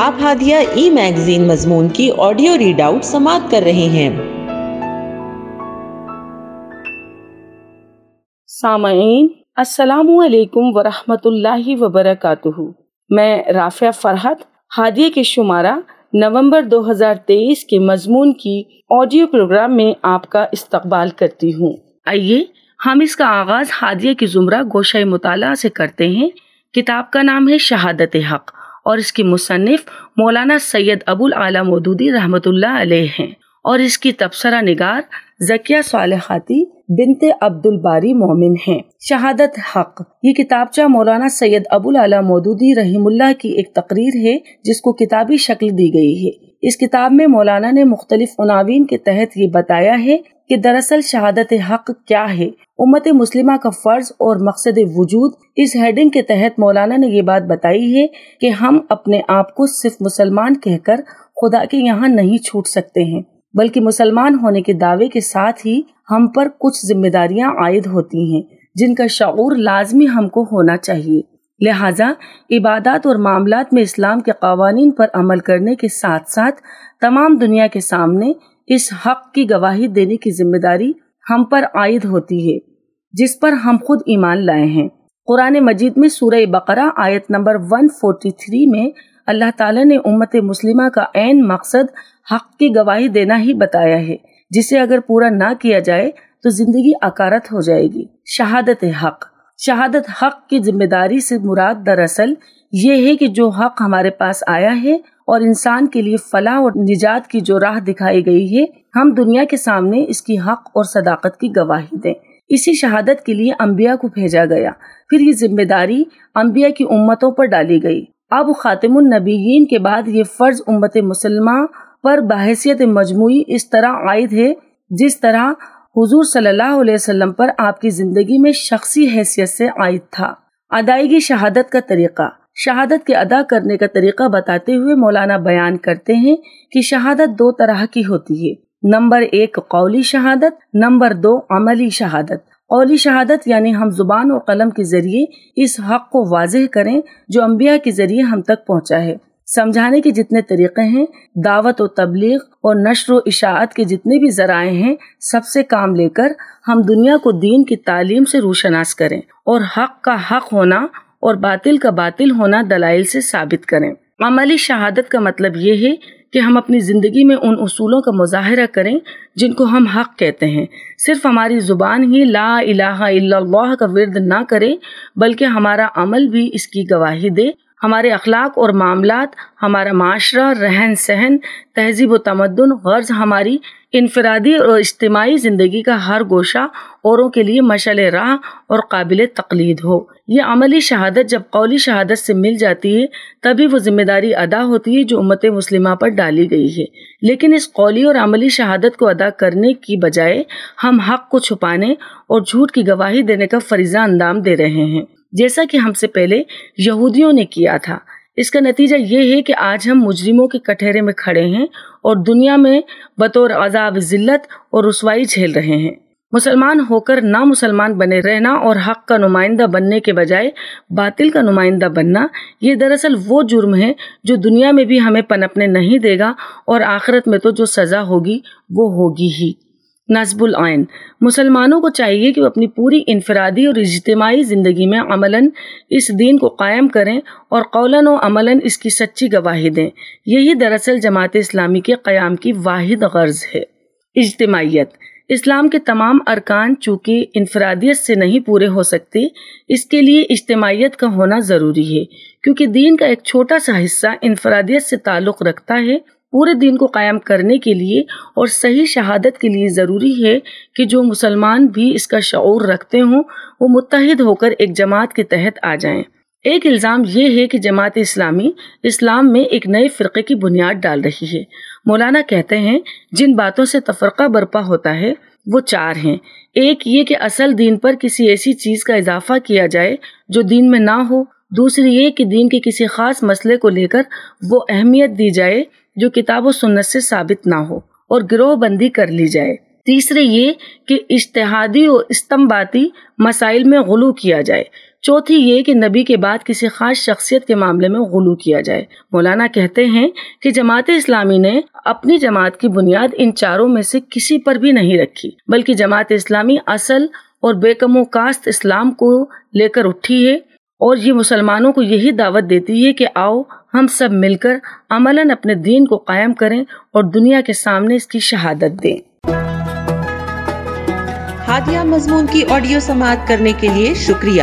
آپ ہادیہ ای میگزین مضمون کی آڈیو ریڈ آؤٹ سماعت کر رہے ہیں۔ سامعین، السلام علیکم ورحمۃ اللہ وبرکاتہ۔ میں رافع فرحت، ہادیہ کے شمارہ نومبر دو ہزار تیئیس کے مضمون کی آڈیو پروگرام میں آپ کا استقبال کرتی ہوں۔ آئیے، ہم اس کا آغاز ہادیہ کی زمرہ گوشہ مطالعہ سے کرتے ہیں۔ کتاب کا نام ہے شہادت حق۔ اور اس کی مصنف مولانا سید ابو العالم مودودی رحمۃ اللہ علیہ ہیں۔ اور اس کی تبصرہ نگار ذکیہ صالحاتی بنت عبد الباری مومن ہیں۔ شہادت حق۔ یہ کتابچہ مولانا سید ابو العلا مودودی رحم اللہ کی ایک تقریر ہے جس کو کتابی شکل دی گئی ہے۔ اس کتاب میں مولانا نے مختلف عناوین کے تحت یہ بتایا ہے کہ دراصل شہادت حق کیا ہے؟ امت مسلمہ کا فرض اور مقصد وجود اس ہیڈنگ کے تحت مولانا نے یہ بات بتائی ہے کہ ہم اپنے آپ کو صرف مسلمان کہہ کر خدا کے یہاں نہیں چھوٹ سکتے ہیں، بلکہ مسلمان ہونے کے دعوے کے ساتھ ہی ہم پر کچھ ذمہ داریاں عائد ہوتی ہیں، جن کا شعور لازمی ہم کو ہونا چاہیے۔ لہٰذا عبادات اور معاملات میں اسلام کے قوانین پر عمل کرنے کے ساتھ ساتھ تمام دنیا کے سامنے اس حق کی گواہی دینے کی ذمہ داری ہم پر عائد ہوتی ہے، جس پر ہم خود ایمان لائے ہیں۔ قرآن مجید میں سورہ بقرہ آیت نمبر 143 میں اللہ تعالیٰ نے امت مسلمہ کا عین مقصد حق کی گواہی دینا ہی بتایا ہے۔ جسے اگر پورا نہ کیا جائے تو زندگی اکارت ہو جائے گی۔ شہادت حق۔ شہادت حق کی ذمہ داری سے مراد دراصل یہ ہے کہ جو حق ہمارے پاس آیا ہے اور انسان کے لیے فلاح اور نجات کی جو راہ دکھائی گئی ہے ہم دنیا کے سامنے اس کی حق اور صداقت کی گواہی دیں۔ اسی شہادت کے لیے انبیاء کو بھیجا گیا۔ پھر یہ ذمہ داری انبیاء کی امتوں پر ڈالی گئی۔ اب خاتم النبیین کے بعد یہ فرض امت مسلمہ پر بحثیت مجموعی اس طرح عائد ہے، جس طرح حضور صلی اللہ علیہ وسلم پر آپ کی زندگی میں شخصی حیثیت سے عائد تھا۔ ادائیگی شہادت کا طریقہ۔ شہادت کے ادا کرنے کا طریقہ بتاتے ہوئے مولانا بیان کرتے ہیں کہ شہادت دو طرح کی ہوتی ہے۔ نمبر ایک، قولی شہادت، نمبر دو، عملی شہادت۔ قولی شہادت یعنی ہم زبان و قلم کے ذریعے اس حق کو واضح کریں جو انبیاء کے ذریعے ہم تک پہنچا ہے۔ سمجھانے کے جتنے طریقے ہیں، دعوت و تبلیغ اور نشر و اشاعت کے جتنے بھی ذرائع ہیں، سب سے کام لے کر ہم دنیا کو دین کی تعلیم سے روشناس کریں اور حق کا حق ہونا اور باطل کا باطل ہونا دلائل سے ثابت کریں۔ عملی شہادت کا مطلب یہ ہے کہ ہم اپنی زندگی میں ان اصولوں کا مظاہرہ کریں جن کو ہم حق کہتے ہیں۔ صرف ہماری زبان ہی لا الہ الا اللہ کا ورد نہ کرے بلکہ ہمارا عمل بھی اس کی گواہی دے۔ ہمارے اخلاق اور معاملات، ہمارا معاشرہ، رہن سہن، تہذیب و تمدن، غرض ہماری انفرادی اور اجتماعی زندگی کا ہر گوشہ اوروں کے لیے مشعل راہ اور قابل تقلید ہو۔ یہ عملی شہادت جب قولی شہادت سے مل جاتی ہے، تبھی وہ ذمہ داری ادا ہوتی ہے جو امت مسلمہ پر ڈالی گئی ہے۔ لیکن اس قولی اور عملی شہادت کو ادا کرنے کی بجائے ہم حق کو چھپانے اور جھوٹ کی گواہی دینے کا فریضہ اندام دے رہے ہیں۔ جیسا کہ ہم سے پہلے یہودیوں نے کیا تھا۔ اس کا نتیجہ یہ ہے کہ آج ہم مجرموں کے کٹہرے میں کھڑے ہیں اور دنیا میں بطور عذاب، ذلت اور رسوائی جھیل رہے ہیں۔ مسلمان ہو کر نہ مسلمان بنے رہنا اور حق کا نمائندہ بننے کے بجائے باطل کا نمائندہ بننا، یہ دراصل وہ جرم ہے جو دنیا میں بھی ہمیں پنپنے نہیں دے گا اور آخرت میں تو جو سزا ہوگی وہ ہوگی ہی۔ نصب العین۔ مسلمانوں کو چاہیے کہ وہ اپنی پوری انفرادی اور اجتماعی زندگی میں عملاً اس دین کو قائم کریں اور قولاً و عملاً اس کی سچی گواہی دیں۔ یہی دراصل جماعت اسلامی کے قیام کی واحد غرض ہے۔ اجتماعیت۔ اسلام کے تمام ارکان چونکہ انفرادیت سے نہیں پورے ہو سکتے، اس کے لیے اجتماعیت کا ہونا ضروری ہے۔ کیونکہ دین کا ایک چھوٹا سا حصہ انفرادیت سے تعلق رکھتا ہے پورے دین کو قائم کرنے کے لیے اور صحیح شہادت کے لیے ضروری ہے کہ جو مسلمان بھی اس کا شعور رکھتے ہوں، وہ متحد ہو کر ایک جماعت کے تحت آ جائیں۔ ایک الزام یہ ہے کہ جماعت اسلامی اسلام میں ایک نئے فرقے کی بنیاد ڈال رہی ہے۔ مولانا کہتے ہیں، جن باتوں سے تفرقہ برپا ہوتا ہے، وہ چار ہیں۔ ایک یہ کہ اصل دین پر کسی ایسی چیز کا اضافہ کیا جائے جو دین میں نہ ہو۔ دوسری یہ کہ دین کے کسی خاص مسئلے کو لے کر وہ اہمیت دی جائے جو کتاب و سنت سے ثابت نہ ہو اور گروہ بندی کر لی جائے۔ تیسرے یہ کہ اشتہادی و استمباتی مسائل میں غلو کیا جائے۔ چوتھی یہ کہ نبی کے بعد کسی خاص شخصیت کے معاملے میں غلو کیا جائے۔ مولانا کہتے ہیں کہ جماعت اسلامی نے اپنی جماعت کی بنیاد ان چاروں میں سے کسی پر بھی نہیں رکھی، بلکہ جماعت اسلامی اصل اور بے کم و کاست اسلام کو لے کر اٹھی ہے۔ اور یہ مسلمانوں کو یہی دعوت دیتی ہے کہ آؤ ہم سب مل کر عملاً اپنے دین کو قائم کریں اور دنیا کے سامنے اس کی شہادت دیں۔ ہادیہ مضمون کی آڈیو سماعت کرنے کے لیے شکریہ۔